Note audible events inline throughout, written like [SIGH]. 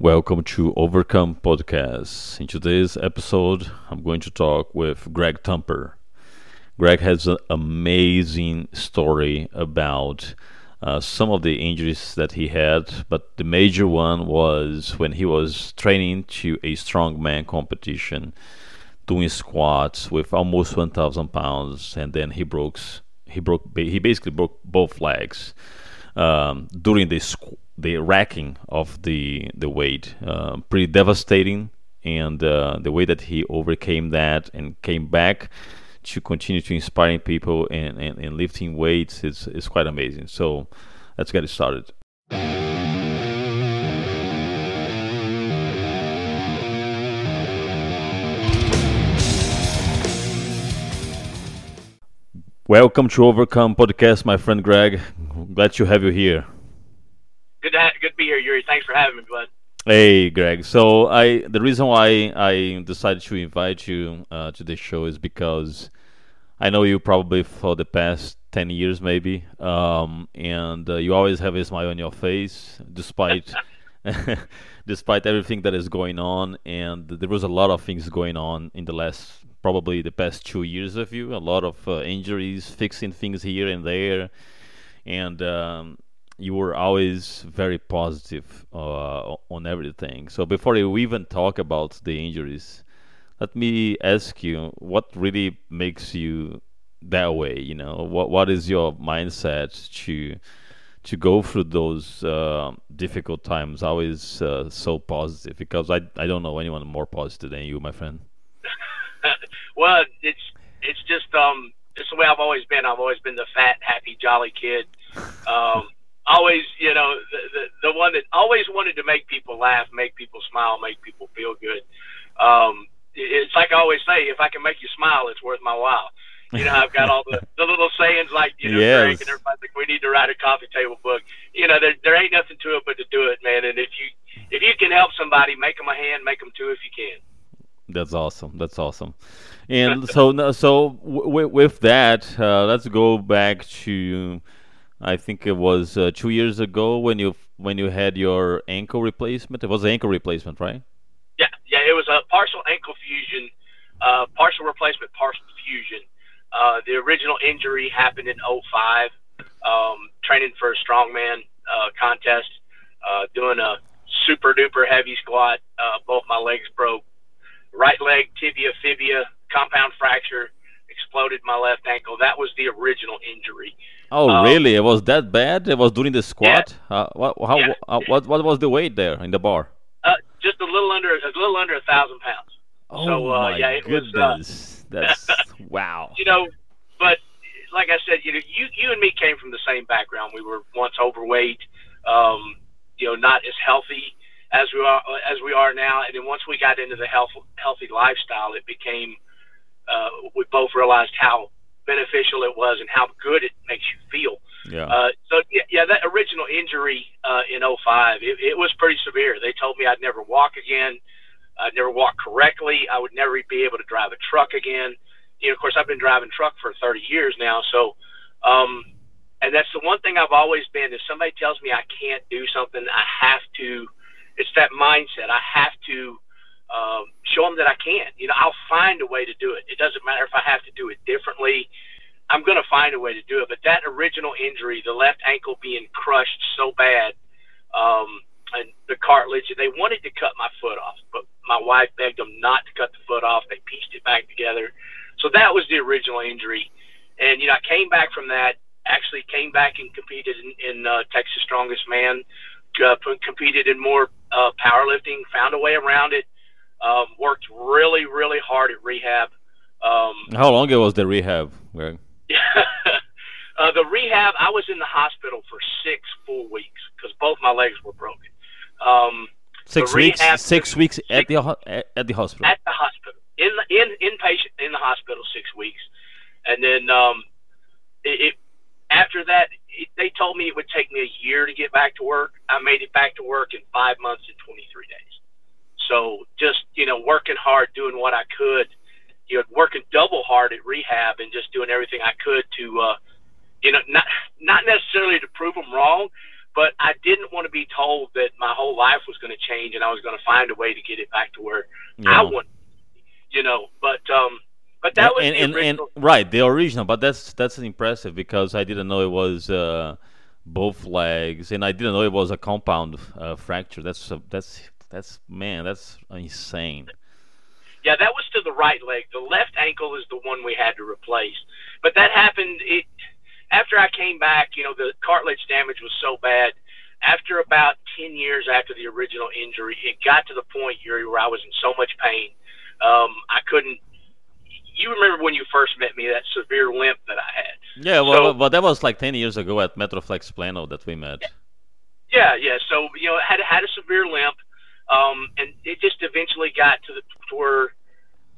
Welcome to Overcome Podcast. In today's episode, I'm going to talk with Greg Tumper. Greg has an amazing story about uh, some of the injuries that he had, but the major one was when he was training to a strongman competition, doing squats with almost 1,000 pounds, and then he broke he broke he basically broke both legs um, during the squ- the racking of the the weight. Uh, pretty devastating, and uh, the way that he overcame that and came back to continue to inspiring people and, and, and lifting weights is, is quite amazing. So let's get it started. Welcome to Overcome Podcast, my friend Greg. Glad to have you here. Good to, good to be here, Yuri. Thanks for having me, bud. Hey, Greg. So I the reason why I decided to invite you uh, to this show is because I know you probably for the past ten years, maybe, um, and uh, you always have a smile on your face, despite [LAUGHS] [LAUGHS] despite everything that is going on. And there was a lot of things going on in the last probably the past two years of you. A lot of uh, injuries, fixing things here and there, and um, you were always very positive uh, on everything. So before you even talk about the injuries, let me ask you what really makes you that way. You know, what what is your mindset to to go through those uh, difficult times? Always uh, so positive because I I don't know anyone more positive than you, my friend. [LAUGHS] well, it's it's just um it's the way I've always been. I've always been the fat, happy, jolly kid. Um, always, you know, the, the the one that always wanted to make people laugh, make people smile, make people feel good. Um, it's like I always say, if I can make you smile, it's worth my while. You know, I've got all the, the little sayings like, you know, Yes. And everybody think we need to write a coffee table book. You know, there there ain't nothing to it but to do it, man. And if you if you can help somebody, make them a hand, make them two if you can. That's awesome. That's awesome. And so, [LAUGHS] so w- with that, uh, let's go back to, I think it was uh, two years ago when you when you had your ankle replacement. It was an ankle replacement, right? Yeah, yeah, it was a partial ankle fusion, uh, partial replacement, partial fusion. Uh, the original injury happened in '05, um, training for a strongman uh, contest, uh, doing a super duper heavy squat. Uh, both my legs broke. Right leg tibia, fibia, compound fracture, exploded my left ankle. That was the original injury. Oh, Um, really? It was that bad? It was during the squat. Uh, what, how, Yeah. uh, what what was the weight there in the bar? Uh, just a little under a little under a thousand pounds. Oh So, uh, my yeah, it was, uh, goodness! That's [LAUGHS] wow. you know, but like I said, you know, you you and me came from the same background. We were once overweight, um, you know, not as healthy as we are as we are now. And then once we got into the health healthy lifestyle, it became uh, we both realized how beneficial it was and how good it makes you feel. Yeah. Uh, so yeah, yeah, that original injury uh, in '05, it, it was pretty severe. They told me I'd never walk again. I'd never walk correctly. I would never be able to drive a truck again. You know, of course, I've been driving truck for 30 years now. So, um, and that's the one thing I've always been. If somebody tells me I can't do something, I have to. It's that mindset. I have to um, show them that I can. You know, I'll find a way to do it. It doesn't matter if I have to do it differently. I'm going to find a way to do it. But that original injury, the left ankle being crushed so bad, um, and the cartilage, they wanted to cut my foot off, but my wife begged them not to cut the foot off. They pieced it back together. So that was the original injury. And, you know, I came back from that, actually came back and competed in, in uh, Texas Strongest Man, uh, competed in more uh, powerlifting, found a way around it, um, worked really, really hard at rehab. Um, How long ago was the rehab, Greg? [LAUGHS] uh, the rehab, I was in the hospital for six full weeks because both my legs were broken. Um, Six weeks. Six weeks at the at the hospital. at the hospital, in the, in inpatient in the hospital six weeks, and then um, it, it after that it, they told me it would take me a year to get back to work. I made it back to work in five months and 23 days. So just you know working hard, doing what I could, you know working double hard at rehab and just doing everything I could to uh, you know not not necessarily to prove them wrong, but I didn't want to be told that my whole life was going to change and I was going to find a way to get it back to where yeah. I want, you know. But um, but that was and, and, and, right the original. But that's that's impressive because I didn't know it was uh, both legs, and I didn't know it was a compound uh, fracture. That's uh, that's that's man, that's insane. Yeah, that was to the right leg. The left ankle is the one we had to replace. But that happened it after I came back, you know, the cartilage damage was so bad. After about 10 years after the original injury, it got to the point, Yuri, where I was in so much pain. Um, I couldn't. You remember when you first met me, that severe limp that I had. Yeah, well, so, well, that was like 10 years ago at Metroflex Plano that we met. Yeah, yeah. So, you know, had had a severe limp, um, and it just eventually got to the where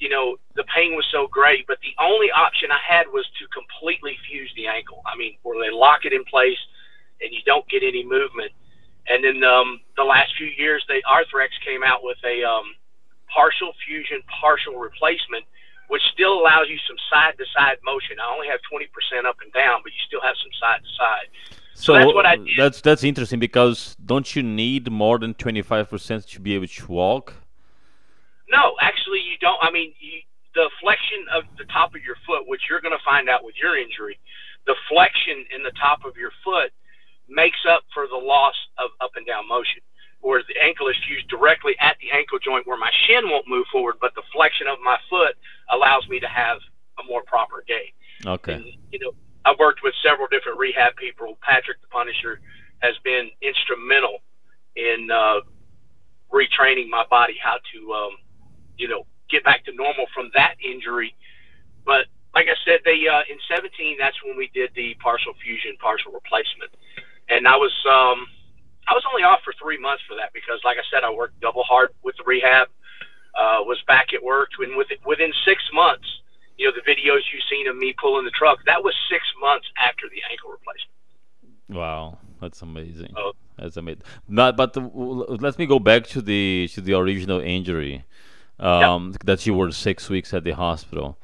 you know, the pain was so great, but the only option I had was to completely fuse the ankle. I mean, where they lock it in place and you don't get any movement. And then um, the last few years, the Arthrex came out with a um, partial fusion, partial replacement, which still allows you some side to side motion. I only have 20% up and down, but you still have some side to side. So, so that's what I did. That's that's interesting because don't you need more than 25% to be able to walk? No, actually, you don't. I mean, you, the flexion of the top of your foot, which you're going to find out with your injury, the flexion in the top of your foot makes up for the loss of up and down motion. Whereas the ankle is fused directly at the ankle joint where my shin won't move forward, but the flexion of my foot allows me to have a more proper gait. Okay. And, you know, I've worked with several different rehab people. Patrick the Punisher has been instrumental in uh, retraining my body how to um, you know, get back to normal from that injury. But like I said, they uh, in 17, that's when we did the partial fusion, partial replacement, and I was um, I was only off for three months for that because, like I said, I worked double hard with the rehab. Uh, was back at work, and within, within six months, you know, the videos you've seen of me pulling the truck, that was six months after the ankle replacement. Wow, that's amazing. Oh. That's amazing. Not, but the, let me go back to the to the original injury um, yep. that you were six weeks at the hospital.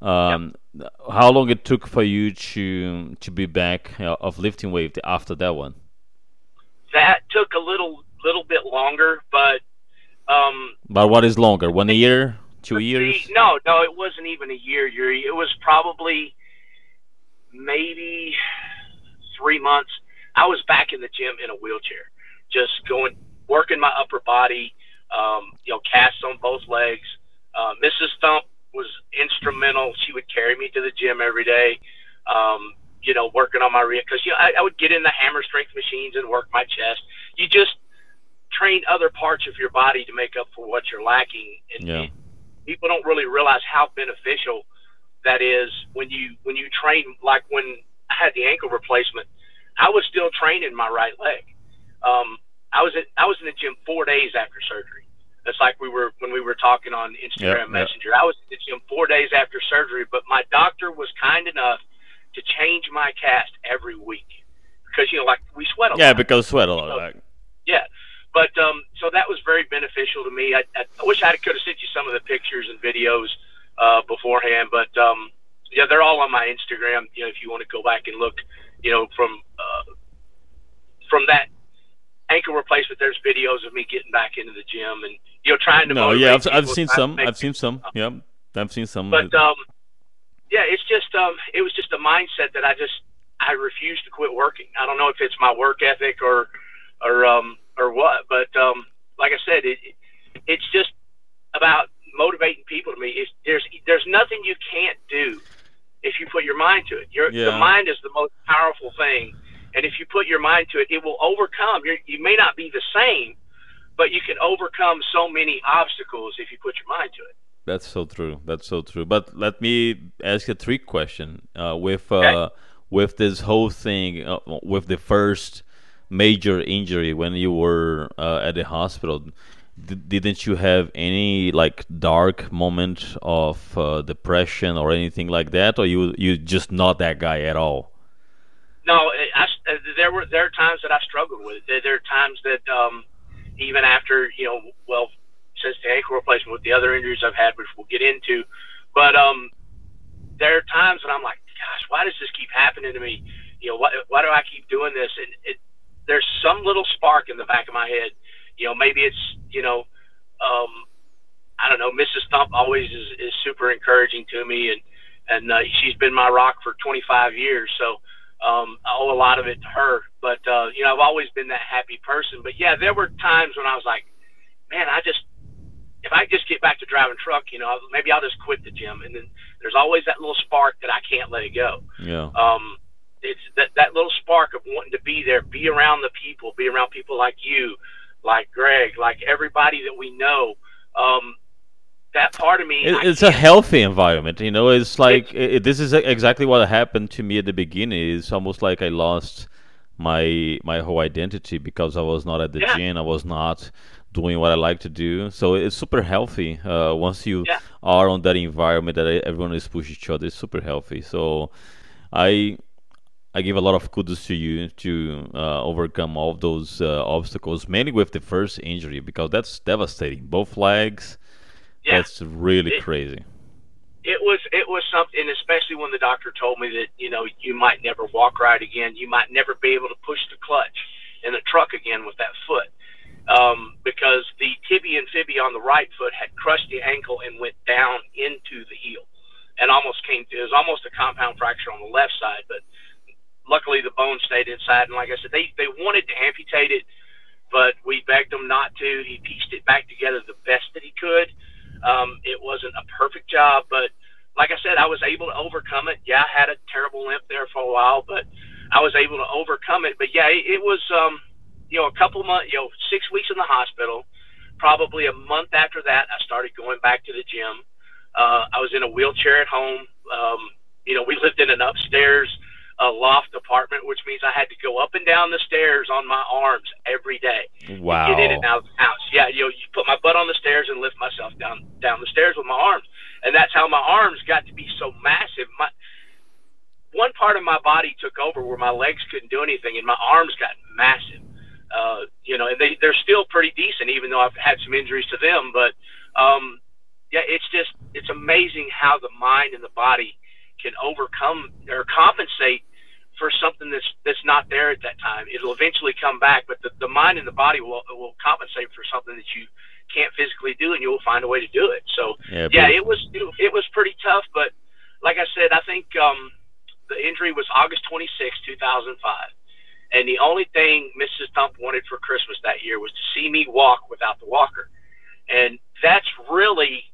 Um, yep. How long it took for you to to be back know, of lifting weight after that one? That took a little little bit longer, but um, but what is longer? One year, two years? No, no, it wasn't even a year, Yuri. It was probably maybe three months. I was back in the gym in a wheelchair, just going working my upper body um, you know, casts on both legs. Uh, Mrs. Thump was instrumental. She would carry me to the gym every day. Um, you know, working on my rear because you know I, I would get in the hammer strength machines and work my chest. You just train other parts of your body to make up for what you're lacking, and yeah. People don't really realize how beneficial that is when you when you train. Like when I had the ankle replacement, I was still training my right leg. Um, I was at, I was in the gym four days after surgery. That's like we were when we were talking on Instagram yep, Messenger. Yep. I was in the gym four days after surgery, but my doctor was kind enough to change my cast every week because you know like we sweat a yeah, lot. Yeah, because sweat a lot. Yeah, but um, so that was very beneficial to me. I, I, I wish I could have sent you some of the pictures and videos uh, beforehand, but um, yeah, they're all on my Instagram. You know, if you want to go back and look, you know, from uh, from that ankle replacement, there's videos of me getting back into the gym and you know trying to. No, yeah, I've, I've seen some. I've seen some. Yep, I've seen some. But um, yeah, it's just um, it was just a mindset that I just I refused to quit working. I don't know if it's my work ethic or or um or what, but um, like I said, it it's just about motivating people to me. It's, there's there's nothing you can't do if you put your mind to it. Your yeah. the mind is the most powerful thing and if you put your mind to it, it will overcome. You're, you may not be the same, but you can overcome so many obstacles if you put your mind to it. That's so true. That's so true. But let me ask a trick question. Uh, with uh, okay. with this whole thing, uh, with the first major injury when you were uh, at the hospital, didn't you have any like dark moment of uh, depression or anything like that, or you you just not that guy at all? no, I, there were there are times that I struggled with it. There, there are times that um, even after you know, well, since the ankle replacement with the other injuries I've had, which we'll get into, but um, there are times when I'm like, gosh, why does this keep happening to me? You know, why, why do I keep doing this? And it, there's some little spark in the back of my head. You know, maybe it's you know, um, I don't know. Mrs. Thump always is, is super encouraging to me, and and uh, she's been my rock for 25 years. So um, I owe a lot of it to her. But uh, you know, I've always been that happy person. But yeah, there were times when I was like, man, I just if I just get back to driving truck, you know, maybe I'll just quit the gym. And then there's always that little spark that I can't let it go. Yeah. Um, it's that that little spark of wanting to be there, be around the people, be around people like you, like Greg, like everybody that we know. Um, that part of me. It, it's a healthy environment, you know. It's like it's, it, this is exactly what happened to me at the beginning. It's almost like I lost my my whole identity because I was not at the yeah. gym. I was not doing what I like to do. So it's super healthy. Uh, once you yeah. are on that environment that everyone is pushing each other, it's super healthy. So I I give a lot of kudos to you to uh, overcome all of those uh, obstacles, mainly with the first injury because that's devastating. Both legs. Yeah. That's really it, crazy. It was it was something, especially when the doctor told me that you know you might never walk right again, you might never be able to push the clutch in the truck again with that foot um, because the tibia and fibia on the right foot had crushed the ankle and went down into the heel and almost came it was almost a compound fracture on the left side, but luckily the bone stayed inside. And like I said, they, they wanted to amputate it, but we begged him not to. He pieced it back together the best that he could. Um, it wasn't a perfect job, but like I said, I was able to overcome it. Yeah, I had a terrible limp there for a while, but I was able to overcome it. But yeah, it, it was, um, you know, a couple months, you know, six weeks in the hospital. Probably a month after that, I started going back to the gym. Uh, I was in a wheelchair at home. Um, you know, we lived in an upstairs uh, loft apartment, which means I had to go up and down the stairs on my arms every day. Wow. Get in and out of the house. Yeah, you know, you put my butt on the stairs and lift myself down down the stairs with my arms, and that's how my arms got to be so massive. My one part of my body took over where my legs couldn't do anything, and my arms got massive uh, you know, and they they're still pretty decent, even though I've had some injuries to them. But um, yeah, it's just it's amazing how the mind and the body can overcome or compensate for something that's that's not there at that time. It'll eventually come back, but the, the mind and the body will will compensate for something that you can't physically do, and you'll find a way to do it. So yeah, yeah it was it was pretty tough, but like I said, I think um, the injury was August 26, 2005. And the only thing Mrs. Thump wanted for Christmas that year was to see me walk without the walker. And that's really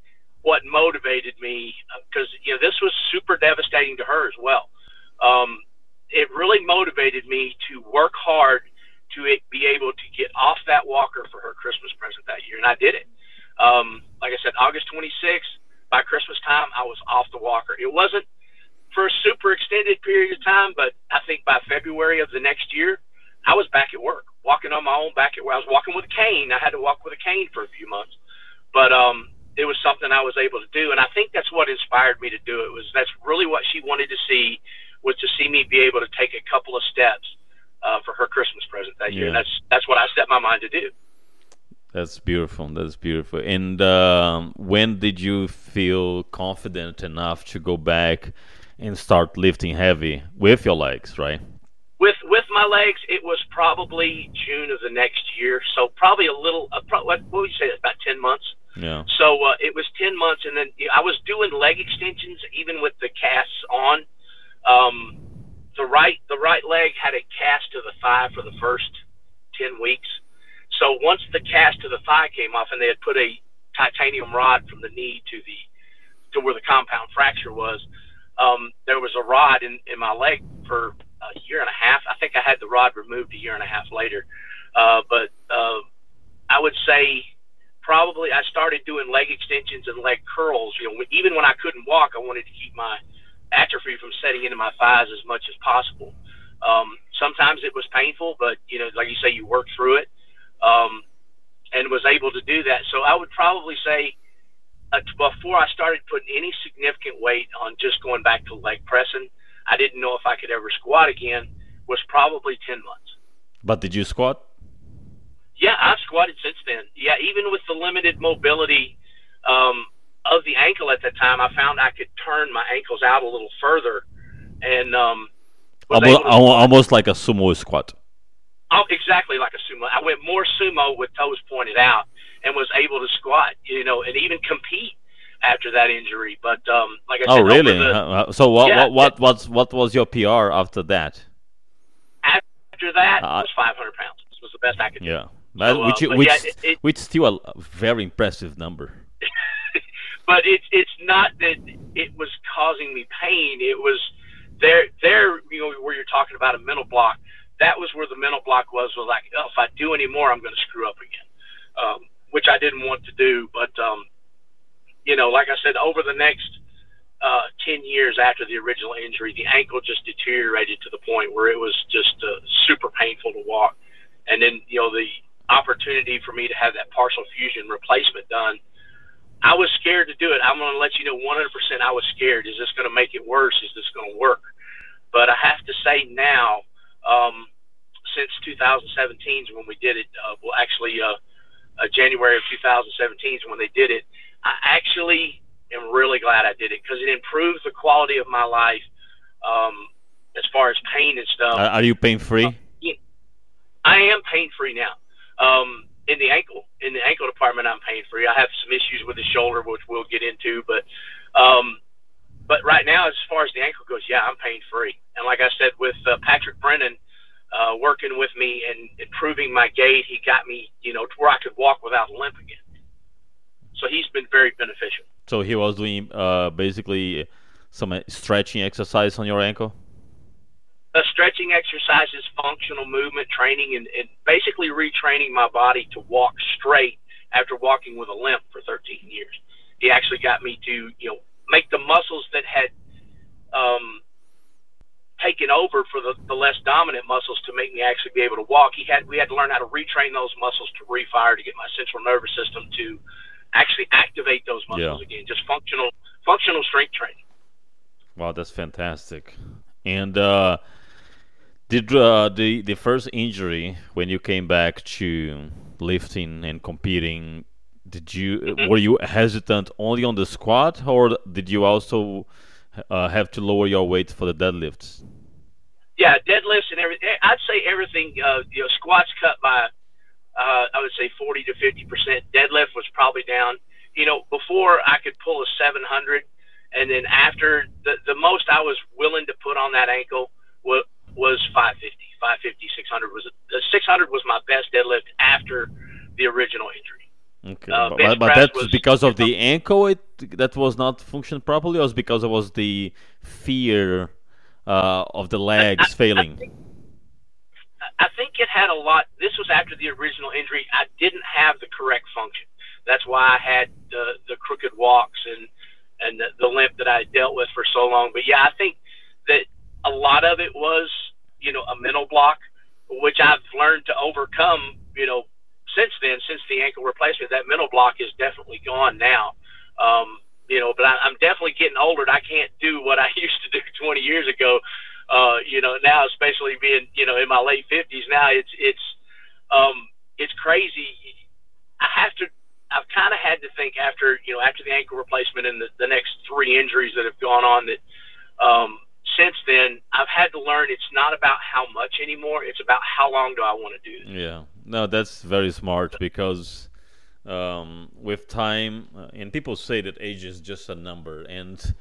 what motivated me because, you know, this was super devastating to her as well. Um, it really motivated me to work hard to it, be able to get off that walker for her Christmas present that year. And I did it. Um, like I said, August 26th, by Christmas time, I was off the walker. It wasn't for a super extended period of time, but I think by February of the next year, I was back at work, walking on my own back at where I was walking with a cane. I had to walk with a cane for a few months, but um, it was something I was able to do, and I think that's what inspired me to do it. Was that's really what she wanted to see was to see me be able to take a couple of steps uh, for her Christmas present that year. And That's that's what I set my mind to do. That's beautiful. That's beautiful. And um, when did you feel confident enough to go back and start lifting heavy with your legs, right? With with my legs, it was probably June of the next year. So probably a little. Uh, pro- what would you say? About ten months. Yeah. So uh, it was ten months, and then I was doing leg extensions even with the casts on. The right the right leg had a cast to the thigh for the first ten weeks. So once the cast to the thigh came off, and they had put a titanium rod from the knee to the to where the compound fracture was, um, there was a rod in, in my leg for a year and a half. I think I had the rod removed a year and a half later. Uh, but uh, I would say probably I started doing leg extensions and leg curls. You know, even when I couldn't walk, I wanted to keep my atrophy from setting into my thighs as much as possible. Um, sometimes it was painful, but you know, like you say, you work through it, um, and was able to do that. So I would probably say uh, before I started putting any significant weight on just going back to leg pressing, I didn't know if I could ever squat again. Was probably ten months. But did you squat? Yeah, I've squatted since then. Yeah, even with the limited mobility um, of the ankle at that time, I found I could turn my ankles out a little further, and um, almost, almost like a sumo squat. Oh, exactly like a sumo. I went more sumo with toes pointed out and was able to squat, you know, and even compete after that injury. But um, like I oh, said, oh really? The, uh, so what, yeah, what what what what was your PR after that? After that uh, was 500 pounds. This was the best I could do. Yeah, so, which uh, which, yeah, it, it, which still a very impressive number. But it's it's not that it was causing me pain. It was there there you know where you're talking about a mental block. That was where the mental block was. Was like, oh, if I do any more, I'm going to screw up again, um, which I didn't want to do. But um, you know, like I said, over the next uh, 10 years after the original injury, the ankle just deteriorated to the point where it was just uh, super painful to walk. And then, you know, the opportunity for me to have that partial fusion replacement done, I was scared to do it. I'm going to let you know 100% I was scared. Is this going to make it worse? Is this going to work? But I have to say now, um, since 2017 when we did it, uh, well, actually, uh, uh, January of 2017 is when they did it. I actually am really glad I did it because it improves the quality of my life um, as far as pain and stuff. are you pain free? Uh, yeah, I am pain free now. Um, in the ankle, in the ankle department, I'm pain free. I have some issues with the shoulder, which we'll get into, but um, but right now, as far as the ankle goes, yeah, I'm pain free. And like I said, with uh, Patrick Brennan uh, working with me and improving my gait, he got me, you know, to where I could walk without limp again. So he's been very beneficial. So he was doing uh, basically some stretching exercise on your ankle. Uh, stretching exercises, functional movement training, and, and basically retraining my body to walk straight after walking with a limp for 13 years. He actually got me to, you know, make the muscles that had um, taken over for the, the less dominant muscles to make me actually be able to walk. He had we had to learn how to retrain those muscles to refire to get my central nervous system to actually activate those muscles yeah. again. Just functional functional strength training. Wow, that's fantastic. And uh, did uh, the the first injury when you came back to lifting and competing? Did you mm-hmm. were you hesitant only on the squat, or did you also uh, have to lower your weight for the deadlifts? Yeah, deadlifts and everything. I'd say everything. Uh, you know, squats cut by uh, I would say 40 to 50 percent. Deadlift was probably down. You know, before I could pull a 700, and then after the the most I was willing to put on that ankle was was 550, 550, 600 was the 600 was my best deadlift after the original injury. Okay, uh, but, but that's was, because of the ankle. It that was not functioning properly, or was because it was the fear uh, of the legs I, failing. I think, I think it had a lot. This was after the original injury. I didn't have the correct function. That's why I had the the crooked walks and and the, the limp that I dealt with for so long. But yeah, I think that a lot of it was know a mental block, which I've learned to overcome. You know, since then, since the ankle replacement, that mental block is definitely gone now. Um, you know, but I, I'm definitely getting older. And I can't do what I [LAUGHS] used to do 20 years ago uh, you know, now especially being, you know, in my late fifties now, it's it's um, it's crazy. I have to. I've kind of had to think after, you know, after the ankle replacement and the, the next three injuries that have gone on that um, since then, I've had to learn it's not about how much anymore. It's about how long do I want to do this. Yeah, no, that's very smart because um, with time, uh, and people say that age is just a number, and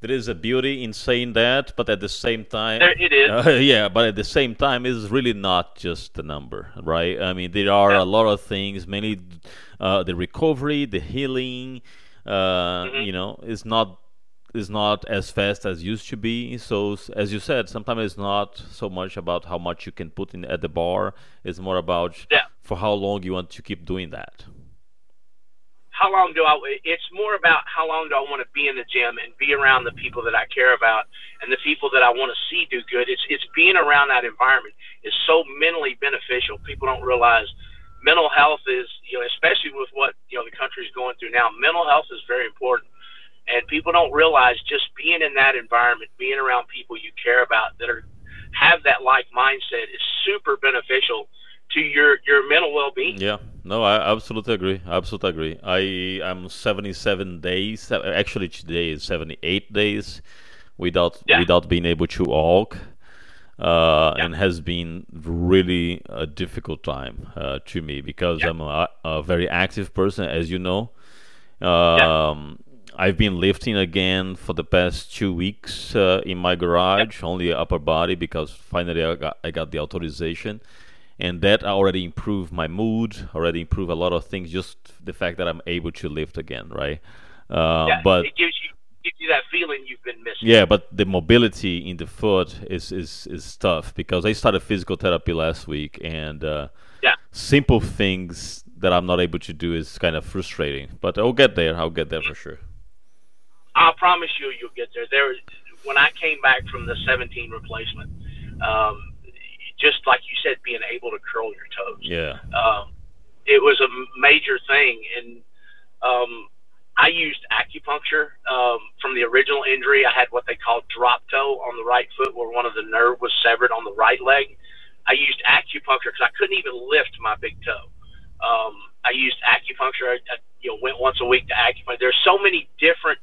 there is a beauty in saying that, but at the same time, there it is. Uh, [LAUGHS] yeah, but at the same time, it's really not just a number, right? I mean, there are yeah. a lot of things. Mainly, uh, the recovery, the healing. Uh, mm-hmm. You know, is not is not as fast as used to be. So, as you said, sometimes it's not so much about how much you can put in at the bar. It's more about yeah. for how long you want to keep doing that how long do I? It's more about how long do I want to be in the gym and be around the people that I care about and the people that I want to see do good. It's it's being around that environment is so mentally beneficial. People don't realize mental health is you know especially with what you know the country is going through now. Mental health is very important, and people don't realize just being in that environment, being around people you care about that are have that like mindset is super beneficial to your your mental well being. Yeah. No, I absolutely agree. Absolutely agree. I am 77 days. Actually, today is 78 days without yeah. without being able to walk. uh, yeah. and has been really a difficult time uh, to me because yeah. I'm a, a, very active person, as you know. Um, I've been lifting again for the past two weeks uh, in my garage, only upper body because finally I got, I got the authorization, and that already improved my mood, already improved a lot of things. Just the fact that I'm able to lift again, right? Uh, yeah, but it gives you gives you that feeling you've been missing. Yeah, but the mobility in the foot is is is tough because I started physical therapy last week, and uh, yeah, simple things that I'm not able to do is kind of frustrating. But I'll get there. I'll get there for sure. I promise you, you'll get there. There, when I came back from the 17 replacement, um, just like you said, being able to curl your toes. Yeah. Um, it was a major thing, and um, I used acupuncture um, from the original injury. I had what they call drop toe on the right foot, where one of the nerve was severed on the right leg. I used acupuncture because I couldn't even lift my big toe. Um, I used acupuncture. I, I, you know, went once a week to acupuncture. There's so many different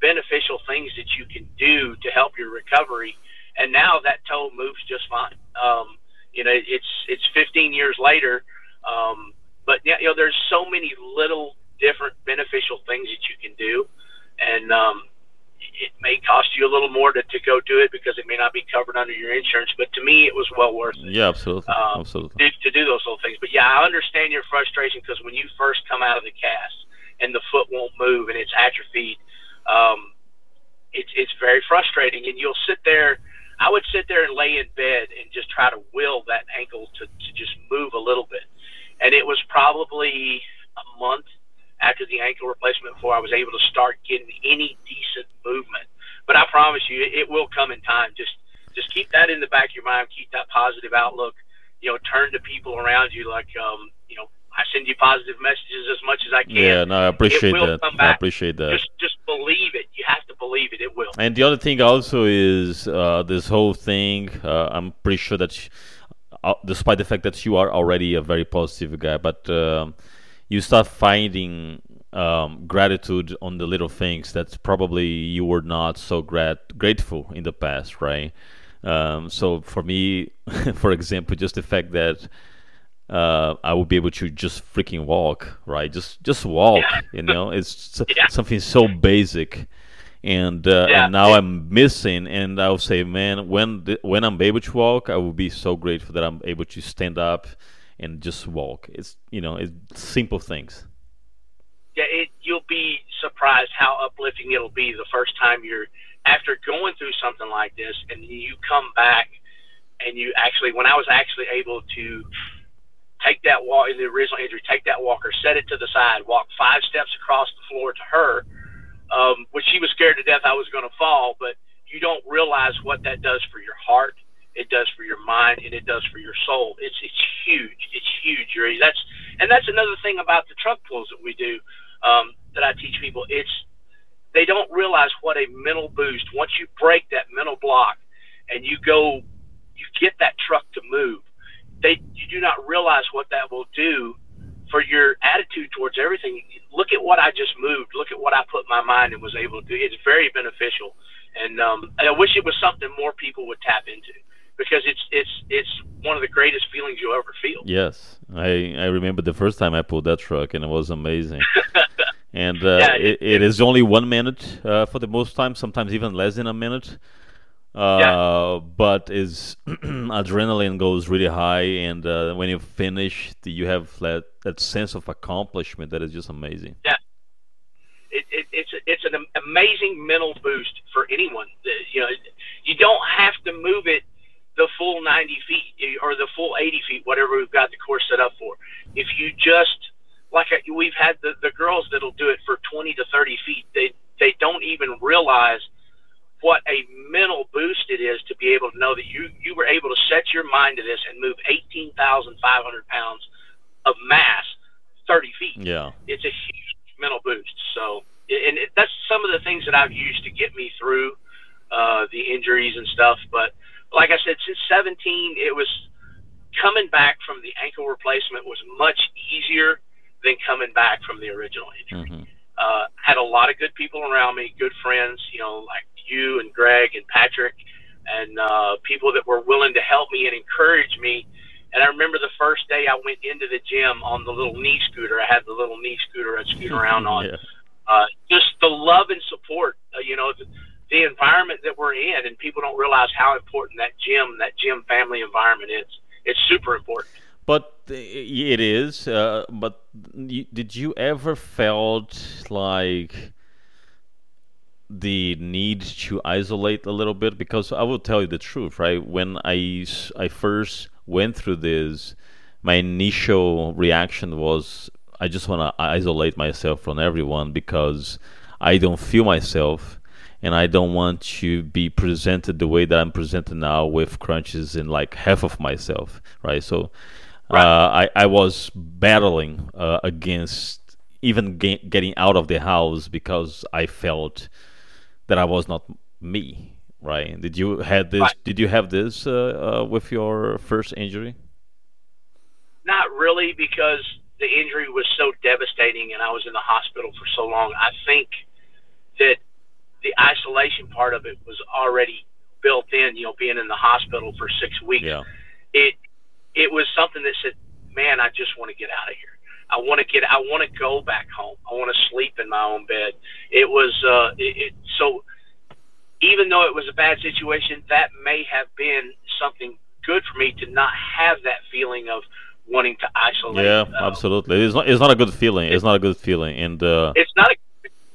beneficial things that you can do to help your recovery. And now that toe moves just fine. Um, you know, it's it's 15 years later, um, but yeah, you know, there's so many little different beneficial things that you can do, and um, it may cost you a little more to, to go do it because it may not be covered under your insurance. But to me, it was well worth it. Yeah, absolutely, um, absolutely. To, to do those little things. But yeah, I understand your frustration because when you first come out of the cast and the foot won't move and it's atrophied, um, it's it's very frustrating, and you'll sit there. I would sit there and lay in bed and just try to will that ankle to, to just move a little bit. And it was probably a month after the ankle replacement before I was able to start getting any decent movement. But I promise you, it will come in time. Just just keep that in the back of your mind. Keep that positive outlook. You know, turn to people around you like um, you know I send you positive messages as much as I can. Yeah, no, I appreciate that. I appreciate that. Just, just believe it. You have to believe it. It will. And the other thing also is uh, this whole thing. Uh, I'm pretty sure that, uh, despite the fact that you are already a very positive guy, but um, you start finding um, gratitude on the little things that probably you were not so grat- grateful in the past, right? Um, so for me, [LAUGHS] for example, just the fact that uh, I would be able to just freaking walk, right? Just just walk, yeah. you know. [LAUGHS] It's yeah. something so basic, and uh, yeah. and now I'm missing. And I'll say, man, when the, when I'm able to walk, I will be so grateful that I'm able to stand up and just walk. It's you know, it's simple things. Yeah, it, you'll be surprised how uplifting it'll be the first time you're after going through something like this, and you come back and you actually, when I was actually able to take that walk in the original injury, take that walker, set it to the side, walk five steps across the floor to her, um, which she was scared to death I was going to fall. But you don't realize what that does for your heart, it does for your mind, and it does for your soul. It's it's huge. It's huge. That's and that's another thing about the truck pulls that we do um, that I teach people. It's they don't realize what a mental boost once you break that mental block and you go you get that truck to move they you do not realize what that will do for your attitude towards everything. Look at what I just moved. Look at what I put my mind and was able to do. It's very beneficial, and, um, I wish it was something more people would tap into because it's it's it's one of the greatest feelings you'll ever feel. Yes, I I remember the first time I pulled that truck and it was amazing. [LAUGHS] and uh, yeah, it, it, it is only one minute uh, for the most time, sometimes even less than a minute yeah. Uh, but is [CLEARS THROAT] adrenaline goes really high, and uh, when you finish, you have that, that sense of accomplishment that is just amazing. Yeah, it, it, it's it's an amazing mental boost for anyone. You know, you don't have to move it the full 90 feet or the full 80 feet, whatever we've got the course set up for. If you just like we've had the, the girls that'll do it for 20 to 30 feet, they they don't even realize what a mental boost it is to be able to know that you you were able to set your mind to this and move 18,500 pounds of mass 30 feet. Yeah, it's a huge mental boost. So, and it, that's some of the things that I've used to get me through uh, the injuries and stuff. But like I said, since 17, it was coming back from the ankle replacement was much easier than coming back from the original injury. Mm-hmm. Uh, had a lot of good people around me, good friends, you know, like you and Greg and Patrick and uh, people that were willing to help me and encourage me. And I remember the first day I went into the gym on the little knee scooter. I had the little knee scooter I'd scoot [LAUGHS] around on. yeah. uh, just the love and support. Uh, you know, the, the environment that we're in, and people don't realize how important that gym, that gym family environment is. It's super important. But it is. Uh, but did you ever felt like the need to isolate a little bit? Because I will tell you the truth, right? When I I first went through this, my initial reaction was I just want to isolate myself from everyone because I don't feel myself and I don't want to be presented the way that I'm presented now with crunches in like half of myself, right? So right. Uh, I I was battling uh, against even ge- getting out of the house because I felt that I was not me, right? Did you had this? Right. Did you have this uh, uh, with your first injury? Not really, because the injury was so devastating, and I was in the hospital for so long. I think that the isolation part of it was already built in. You know, being in the hospital for six weeks. Yeah. It it was something that said, "Man, I just want to get out of here. I want to get. I want to go back home. I want to sleep in my own bed." It was uh, it, it so. Even though it was a bad situation, that may have been something good for me to not have that feeling of wanting to isolate. Yeah, absolutely. It's not. It's not a good feeling. It's not a good feeling, and uh, it's not a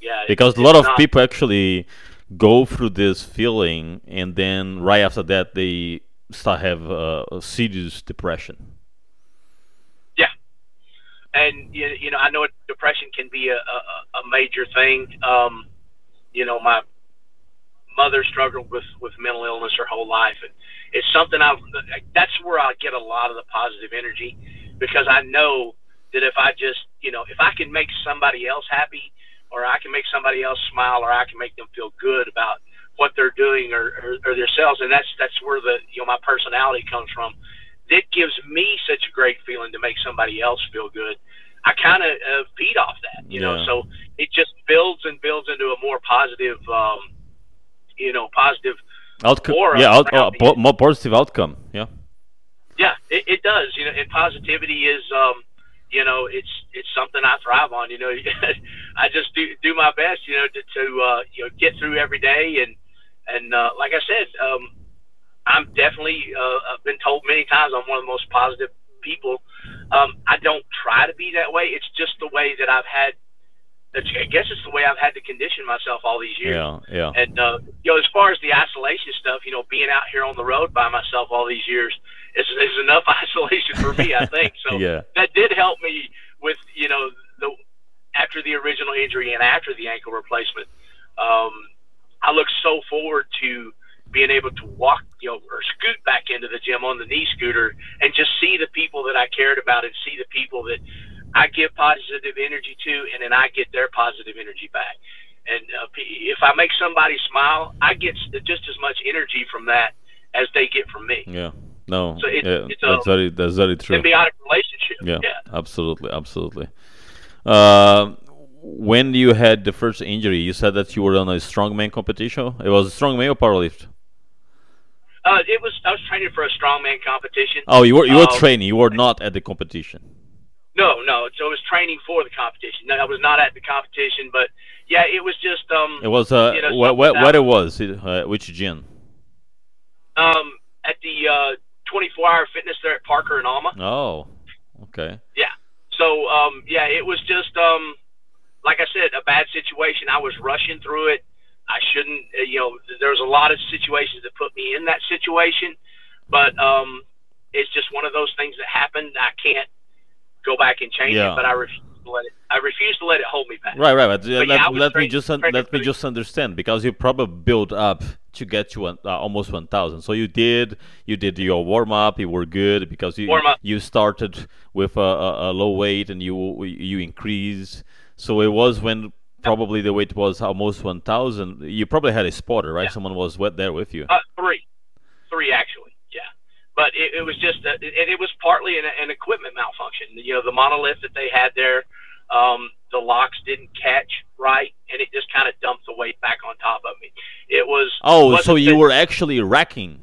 yeah, because a lot of not. people actually go through this feeling, and then right after that they start have uh, a serious depression. Yeah, and you, you know I know depression can be a, a, a major thing. Um, you know my mother struggled with with mental illness her whole life, and it's something I've. That's where I get a lot of the positive energy because I know that if I just you know if I can make somebody else happy or I can make somebody else smile, or I can make them feel good about what they're doing or, or, or themselves. And that's that's where the you know my personality comes from. It gives me such a great feeling to make somebody else feel good. I kind of uh, feed off that, you yeah. know. So it just builds and builds into a more positive, um, you know, positive outcome. Yeah, out, uh, more positive outcome. Yeah. Yeah, it, it does. You know, and positivity is. Um, you know, it's it's something I thrive on. You know, [LAUGHS] I just do do my best. You know, to, to uh, you know get through every day and and uh, like I said, um, I'm definitely uh, I've been told many times I'm one of the most positive people. Um, I don't try to be that way. It's just the way that I've had. I guess it's the way I've had to condition myself all these years. Yeah, yeah. And uh, you know, as far as the isolation stuff, you know, being out here on the road by myself all these years, is, is enough [LAUGHS] isolation for me, I think. So [LAUGHS] yeah. that did help me with you know the after the original injury and after the ankle replacement. Um, I look so forward to being able to walk, you know, or scoot back into the gym on the knee scooter and just see the people that I cared about and see the people that I give positive energy to, and then I get their positive energy back. And uh, if I make somebody smile, I get just as much energy from that as they get from me. Yeah. No, so it, yeah, it's that's a very that's very true. Symbiotic relationship. Yeah, yeah. absolutely, absolutely. Uh, when you had the first injury, you said that you were on a strongman competition. It was a strongman or powerlift? Uh, it was. I was training for a strongman competition. Oh, you were you were um, training. You were not at the competition. No, no. So I was training for the competition. No, I was not at the competition, but yeah, it was just. Um, it was. Uh, you know, what, what, what it was? Uh, which gym? Um, at the uh, 24 hour fitness there at Parker and Alma. Oh, okay. Yeah. So, um, yeah, it was just, um, like I said, a bad situation. I was rushing through it. I shouldn't, uh, you know, there's a lot of situations that put me in that situation, but um, it's just one of those things that happened. I can't go back and change yeah. it, but I refuse to let it. I refuse to let it hold me back. Right, right. But, but let, yeah, let me just let me just understand because you probably built up to get to one, uh, almost 1000 so you did you did your warm up you were good because you you started with a, a, a, low weight and you you increase so it was when probably the weight was almost 1000 you probably had a spotter right yeah. someone was wet there with you uh, three three actually yeah but it, it was just a, it, it was partly an, an equipment malfunction you know the monolith that they had there um, the locks didn't catch right and it just kind of dumped the weight back on top of me. It was oh, so you were actually racking.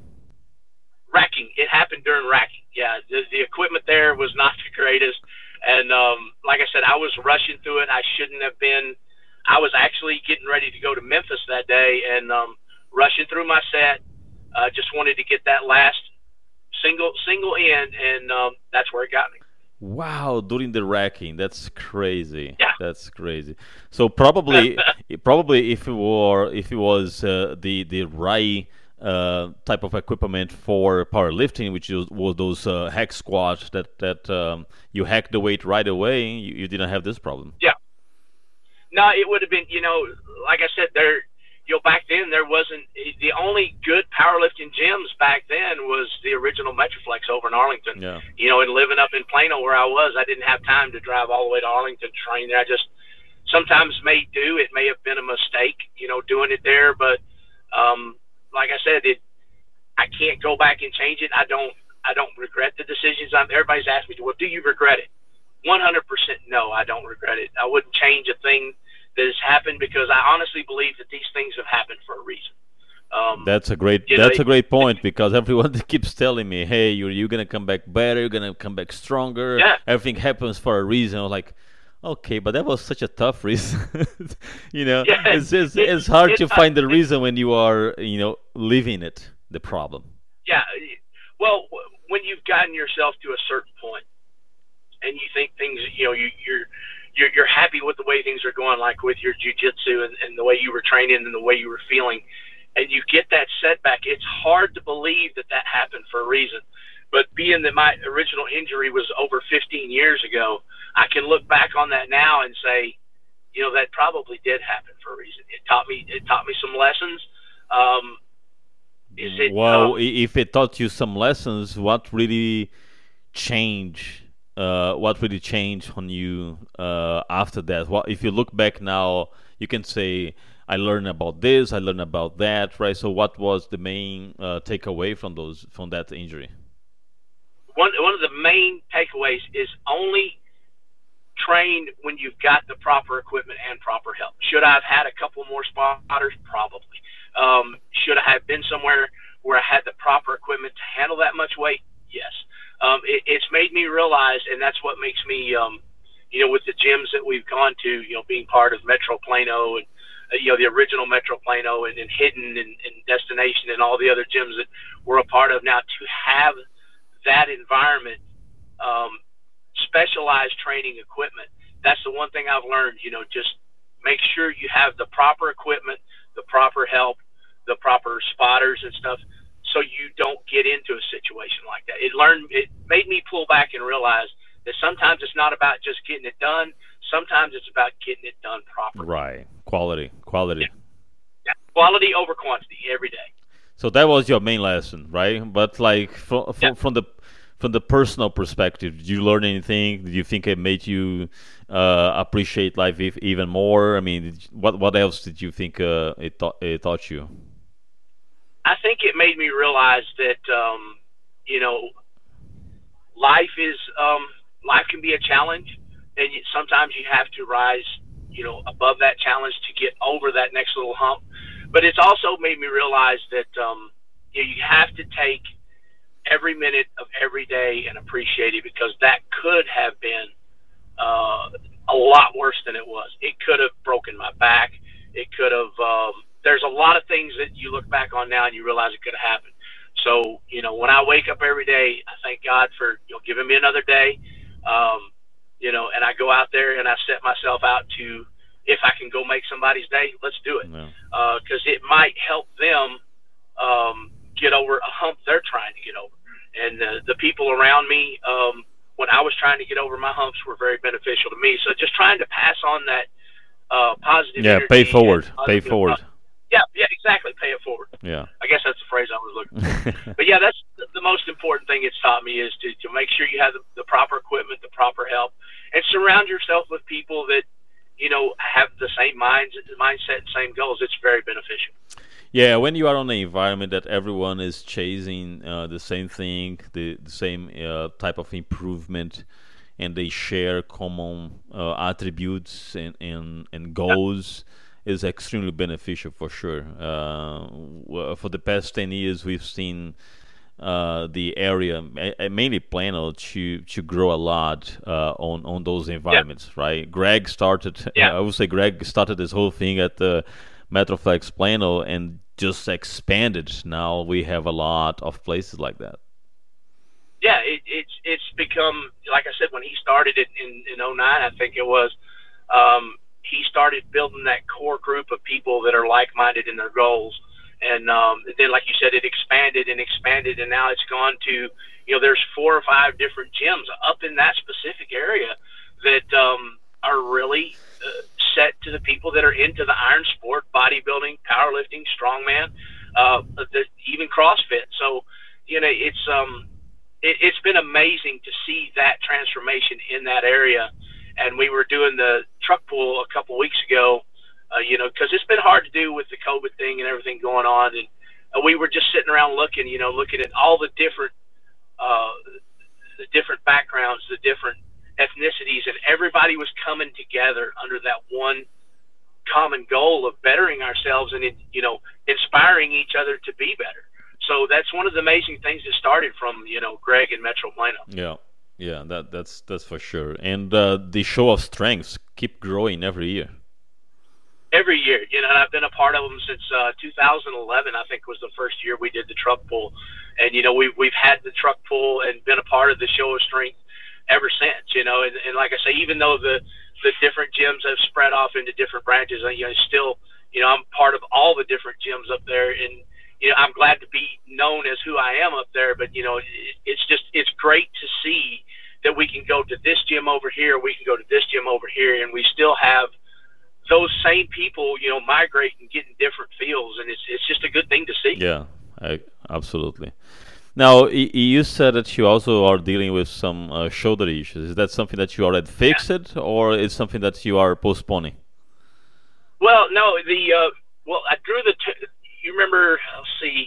Racking. It happened during racking. Yeah, the, the equipment there was not [LAUGHS] the greatest, and um, like I said, I was rushing through it. I shouldn't have been. I was actually getting ready to go to Memphis that day, and um, rushing through my set. Uh, just wanted to get that last single single end, and um, that's where it got me. Wow, during the racking, that's crazy. Yeah. That's crazy. So probably, [LAUGHS] probably if it were, if it was uh, the the right uh, type of equipment for powerlifting, which was, was those uh, hack squats that that um, you hack the weight right away, you, you didn't have this problem. Yeah. No, it would have been. You know, like I said, there you know, back then there wasn't the only good powerlifting gyms back then was the original Metroflex over in Arlington. Yeah. You know, and living up in Plano where I was, I didn't have time to drive all the way to Arlington to train there. I just sometimes may do. It may have been a mistake, you know, doing it there, but um, like I said, it I can't go back and change it. I don't I don't regret the decisions. I'm, everybody's asked me, well, do you regret it? 100% no, I don't regret it. I wouldn't change a thing that has happened because I honestly believe that these things have happened for a reason. Um, that's a great that's know, a great point because everyone [LAUGHS] keeps telling me, "Hey, you're you're gonna come back better. You're gonna come back stronger. Yeah. Everything happens for a reason." I'm like, okay, but that was such a tough [LAUGHS] reason. you know, yeah, it's it's, it, it's hard it, to find the reason when you are you know living it. The problem. Yeah, well, when you've gotten yourself to a certain point, and you think things, you know, you, you're you're, you're happy with the way things are going, like with your jujitsu and, and the way you were training and the way you were feeling, and you get that setback, it's hard to believe that that happened for a reason. But being that my original injury was over 15 years ago, I can look back on that now and say, you know, that probably did happen for a reason. It taught me, it taught me some lessons. Um, is it, well, um, if it taught you some lessons, what really changed uh, what really changed on you uh, after that? What if you look back now, you can say, "I learned about this, I learned about that," right? So, what was the main uh, takeaway from those from that injury? One one of the main takeaways is only train when you've got the proper equipment and proper help. Should I have had a couple more spotters? Probably. Um, should I have been somewhere where I had the proper equipment to handle that much weight? Yes um, it, it's made me realize, and that's what makes me, um, you know, with the gyms that we've gone to, you know, being part of Metro Plano and, uh, you know, the original Metro Plano and, and Hidden and, and Destination and all the other gyms that we're a part of now to have that environment, um, specialized training equipment. That's the one thing I've learned, you know, just make sure you have the proper equipment, the proper help, the proper spotters and stuff so you don't get into a situation like that. It learned it made me pull back and realize that sometimes it's not about just getting it done. Sometimes it's about getting it done properly. Right. Quality. Quality. Yeah. yeah. Quality over quantity every day. So that was your main lesson, right? But like from from, yeah. from the from the personal perspective, did you learn anything? Did you think it made you uh, appreciate life even more? I mean, what what else did you think uh, it taught it taught you? I think it made me realize that um, you know life is um, life can be a challenge, and sometimes you have to rise you know above that challenge to get over that next little hump. But it's also made me realize that um, you, know, you have to take every minute of every day and appreciate it because that could have been uh, a lot worse than it was. It could have broken my back. It could have um, there's a lot of things that you look back on now and you realize it could have happened. So, you know, when I wake up every day, I thank God for, you know, giving me another day. Um, you know, and I go out there and I set myself out to, if I can go make somebody's day, let's do it. Because no. uh, it might help them um, get over a hump they're trying to get over. And uh, the people around me, um, when I was trying to get over my humps, were very beneficial to me. So just trying to pass on that uh, positive. Yeah, pay forward. Pay forward. Yeah, yeah, exactly. Pay it forward. Yeah. I guess that's the phrase I was looking for. [LAUGHS] but yeah, that's the, most important thing it's taught me is to, to make sure you have the, the proper equipment, the proper help, and surround yourself with people that you know have the same minds, mindset, and same goals. It's very beneficial. Yeah, when you are on an environment that everyone is chasing uh, the same thing, the, the same uh, type of improvement, and they share common uh, attributes and, and, and goals. Yeah is extremely beneficial for sure. Uh, for the past ten years, we've seen uh, the area, mainly Plano, to to grow a lot uh, on on those environments, yeah. right? Greg started, [LAUGHS] yeah. I would say, Greg started this whole thing at the Metroflex Plano and just expanded. Now we have a lot of places like that. Yeah, it, it's it's become like I said when he started it in in 09, I think it was. Um, he started building that core group of people that are like-minded in their goals and um, then like you said, it expanded and expanded, and now it's gone to you know there's four or five different gyms up in that specific area that um, are really uh, set to the people that are into the iron sport, bodybuilding, powerlifting, strongman, uh, the, even CrossFit. So you know it's um it, it's been amazing to see that transformation in that area. And we were doing the truck pull a couple weeks ago uh, you know, because it's been hard to do with the COVID thing and everything going on. And uh, we were just sitting around looking, you know, looking at all the different, uh, the different backgrounds, the different ethnicities, and everybody was coming together under that one common goal of bettering ourselves and, you know, inspiring each other to be better. So that's one of the amazing things that started from, you know, Greg and Metro Plano. Yeah. Yeah, that that's that's for sure. And uh, the show of strengths keep growing every year every year. You know, I've been a part of them since uh, 2011. I think was the first year we did the truck pull, and you know we've we've had the truck pull and been a part of the show of strength ever since. You know, and, and like I say, even though the the different gyms have spread off into different branches, you know, still, you know, I'm part of all the different gyms up there, and you know, I'm glad to be known as who I am up there. But you know, it, it's just it's great to see that we can go to this gym over here, we can go to this gym over here, and we still have those same people, you know, migrate and get in different fields, and it's it's just a good thing to see. Yeah, I, absolutely. Now, you said that you also are dealing with some uh, shoulder issues. Is that something that you already fixed, yeah. or is something that you are postponing? Well, no. The uh, well, I drew the. T- you remember? Let's see.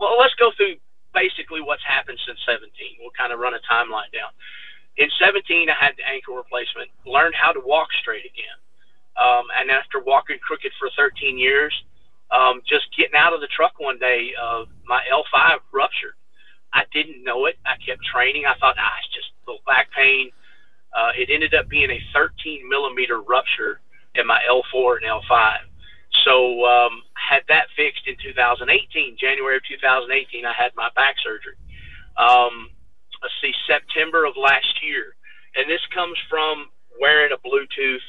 Well, let's go through basically what's happened since 17. We'll kind of run a timeline down. In 17, I had the ankle replacement. Learned how to walk straight again. Um, and after walking crooked for 13 years, um, just getting out of the truck one day, uh, my L5 ruptured. I didn't know it. I kept training. I thought, ah, it's just a little back pain. Uh, it ended up being a 13 millimeter rupture in my L4 and L5. So um, had that fixed in 2018, January of 2018. I had my back surgery. Um, let's see, September of last year, and this comes from wearing a Bluetooth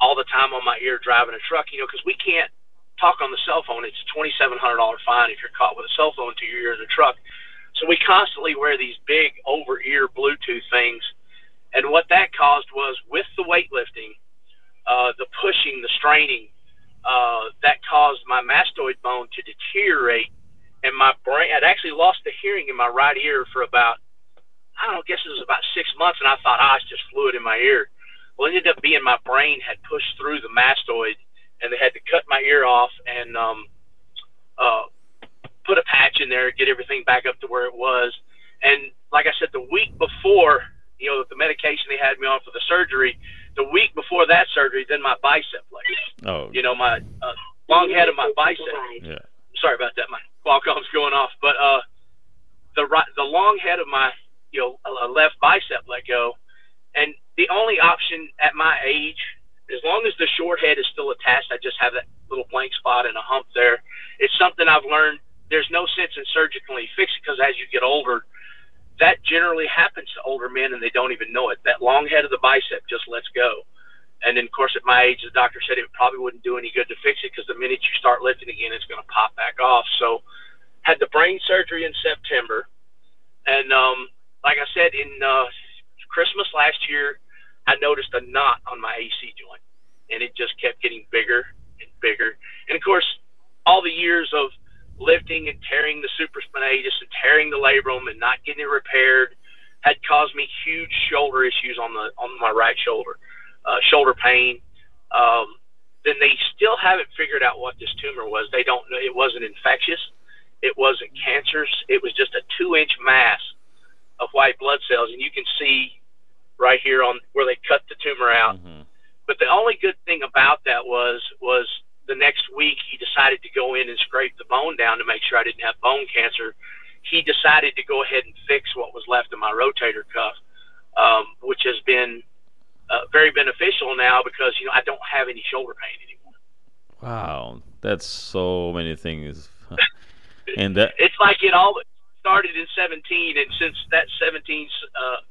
all the time on my ear driving a truck, you know, because we can't talk on the cell phone. It's a $2,700 fine if you're caught with a cell phone to your ear in the truck. So we constantly wear these big over ear Bluetooth things. And what that caused was with the weightlifting, uh, the pushing, the straining, uh, that caused my mastoid bone to deteriorate. And my brain, I'd actually lost the hearing in my right ear for about, I don't know, I guess it was about six months. And I thought, ah, it's just fluid in my ear. Well, it ended up being my brain had pushed through the mastoid, and they had to cut my ear off and um, uh, put a patch in there, get everything back up to where it was. And like I said, the week before, you know, the medication they had me on for the surgery, the week before that surgery, then my bicep blade. Oh. You know, my uh, long head of my bicep. Yeah. Sorry about that. My Qualcomm's going off, but uh, the right, the long head of my you know a left bicep let go, and the only option at my age, as long as the short head is still attached, I just have that little blank spot and a hump there. It's something I've learned. There's no sense in surgically fixing because as you get older, that generally happens to older men and they don't even know it. That long head of the bicep just lets go. And then, of course, at my age, the doctor said it probably wouldn't do any good to fix it because the minute you start lifting again, it's going to pop back off. So, had the brain surgery in September, and um, like I said, in uh, Christmas last year, I noticed a knot on my AC joint, and it just kept getting bigger and bigger. And of course, all the years of lifting and tearing the supraspinatus and tearing the labrum and not getting it repaired had caused me huge shoulder issues on the on my right shoulder, uh, shoulder pain. Um, then they still haven't figured out what this tumor was. They don't know. It wasn't infectious. It wasn't cancerous. It was just a two-inch mass of white blood cells, and you can see right here on where they cut the tumor out. Mm-hmm. But the only good thing about that was was the next week he decided to go in and scrape the bone down to make sure I didn't have bone cancer. He decided to go ahead and fix what was left of my rotator cuff, um, which has been uh, very beneficial now because you know I don't have any shoulder pain anymore. Wow, that's so many things. [LAUGHS] and that... it's like it all started in 17, and since that 17 uh,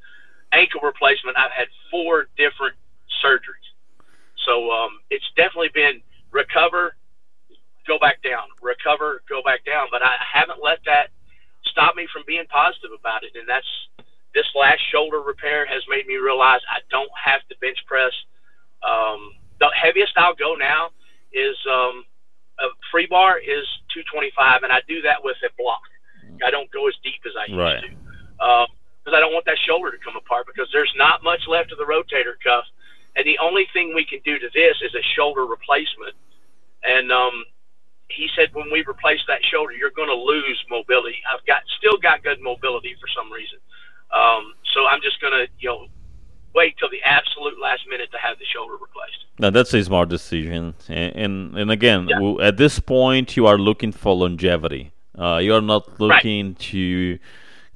ankle replacement, I've had four different surgeries. So um, it's definitely been recover, go back down, recover, go back down. But I haven't let that stop me from being positive about it. And that's this last shoulder repair has made me realize I don't have to bench press. Um, the heaviest I'll go now is um, a free bar is 225, and I do that with a block. I don't go as deep as I used right. to because um, I don't want that shoulder to come apart because there's not much left of the rotator cuff, and the only thing we can do to this is a shoulder replacement. And um, he said when we replace that shoulder, you're going to lose mobility. I've got still got good mobility for some reason, um, so I'm just going to you know wait till the absolute last minute to have the shoulder replaced. Now that's a smart decision, and and, and again, yeah. at this point, you are looking for longevity. Uh, you are not looking right. to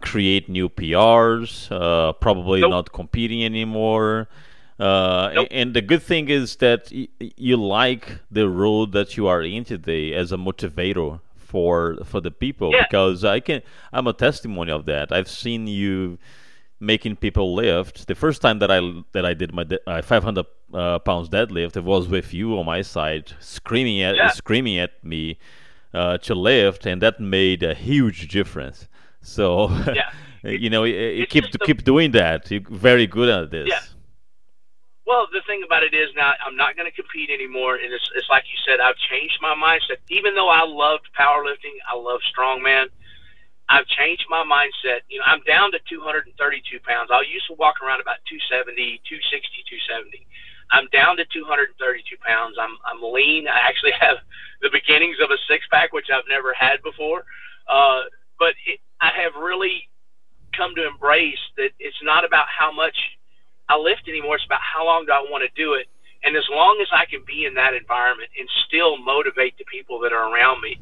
create new PRs. Uh, probably nope. not competing anymore. Uh, nope. And the good thing is that y- you like the road that you are in today as a motivator for for the people yeah. because I can I'm a testimony of that. I've seen you making people lift. The first time that I that I did my de- uh, 500 uh, pounds deadlift, it was with you on my side, screaming at yeah. screaming at me uh, to lift, and that made a huge difference. So, yeah. [LAUGHS] you know, you keep to keep doing that. You're very good at this. Yeah. Well, the thing about it is now I'm not going to compete anymore, and it's, it's like you said, I've changed my mindset. Even though I loved powerlifting, I love strongman. I've changed my mindset. You know, I'm down to 232 pounds. I used to walk around about 270, 260, 270. I'm down to 232 pounds. I'm I'm lean. I actually have the beginnings of a six pack, which I've never had before. Uh, but it, I have really come to embrace that it's not about how much I lift anymore. It's about how long do I want to do it. And as long as I can be in that environment and still motivate the people that are around me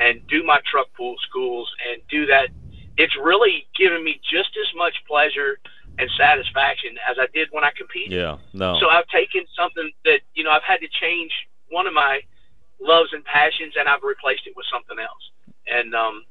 and do my truck pool schools and do that, it's really given me just as much pleasure and satisfaction as I did when I competed. Yeah, no. So I've taken something that, you know, I've had to change one of my loves and passions and I've replaced it with something else. And um,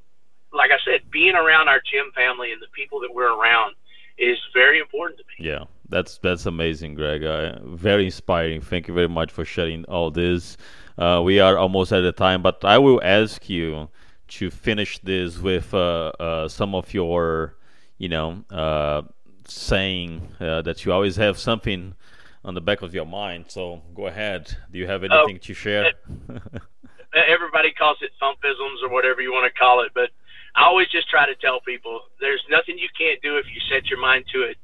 like I said, being around our gym family and the people that we're around is very important to me. Yeah, that's that's amazing, Greg. Uh, very inspiring. Thank you very much for sharing all this. Uh, we are almost at the time, but I will ask you to finish this with uh, uh some of your, you know, uh, saying uh, that you always have something on the back of your mind. So go ahead. Do you have anything Oh, to share? [LAUGHS] Everybody calls it thumpisms or whatever you want to call it, but I always just try to tell people there's nothing you can't do if you set your mind to it.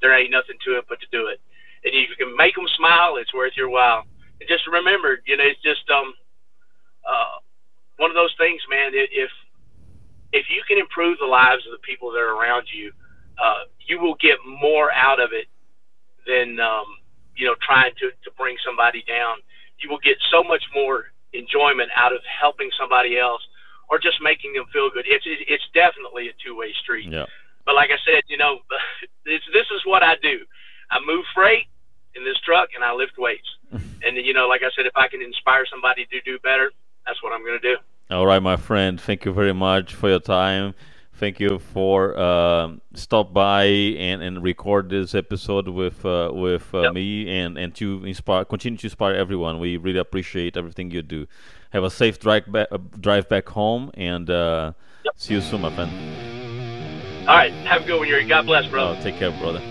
There ain't nothing to it but to do it. And if you can make them smile, it's worth your while. And just remember, you know, it's just um, uh, one of those things, man. If if you can improve the lives of the people that are around you, uh, you will get more out of it than um, you know trying to to bring somebody down. You will get so much more enjoyment out of helping somebody else or just making them feel good. It's it's definitely a two way street. yeah. But like I said, you know, [LAUGHS] this this is what I do. I move freight in this truck and I lift weights. [LAUGHS] and you know, like I said, if I can inspire somebody to do better, that's what I'm going to do. All right, my friend. Thank you very much for your time. Thank you for uh, stop by and, and record this episode with uh, with uh, Yep. me and, and to inspire continue to inspire everyone. We really appreciate everything you do. Have a safe drive back uh, drive back home and uh, Yep. see you soon, my friend. All right, have a good one, Yuri. God bless, brother. Oh, take care, brother.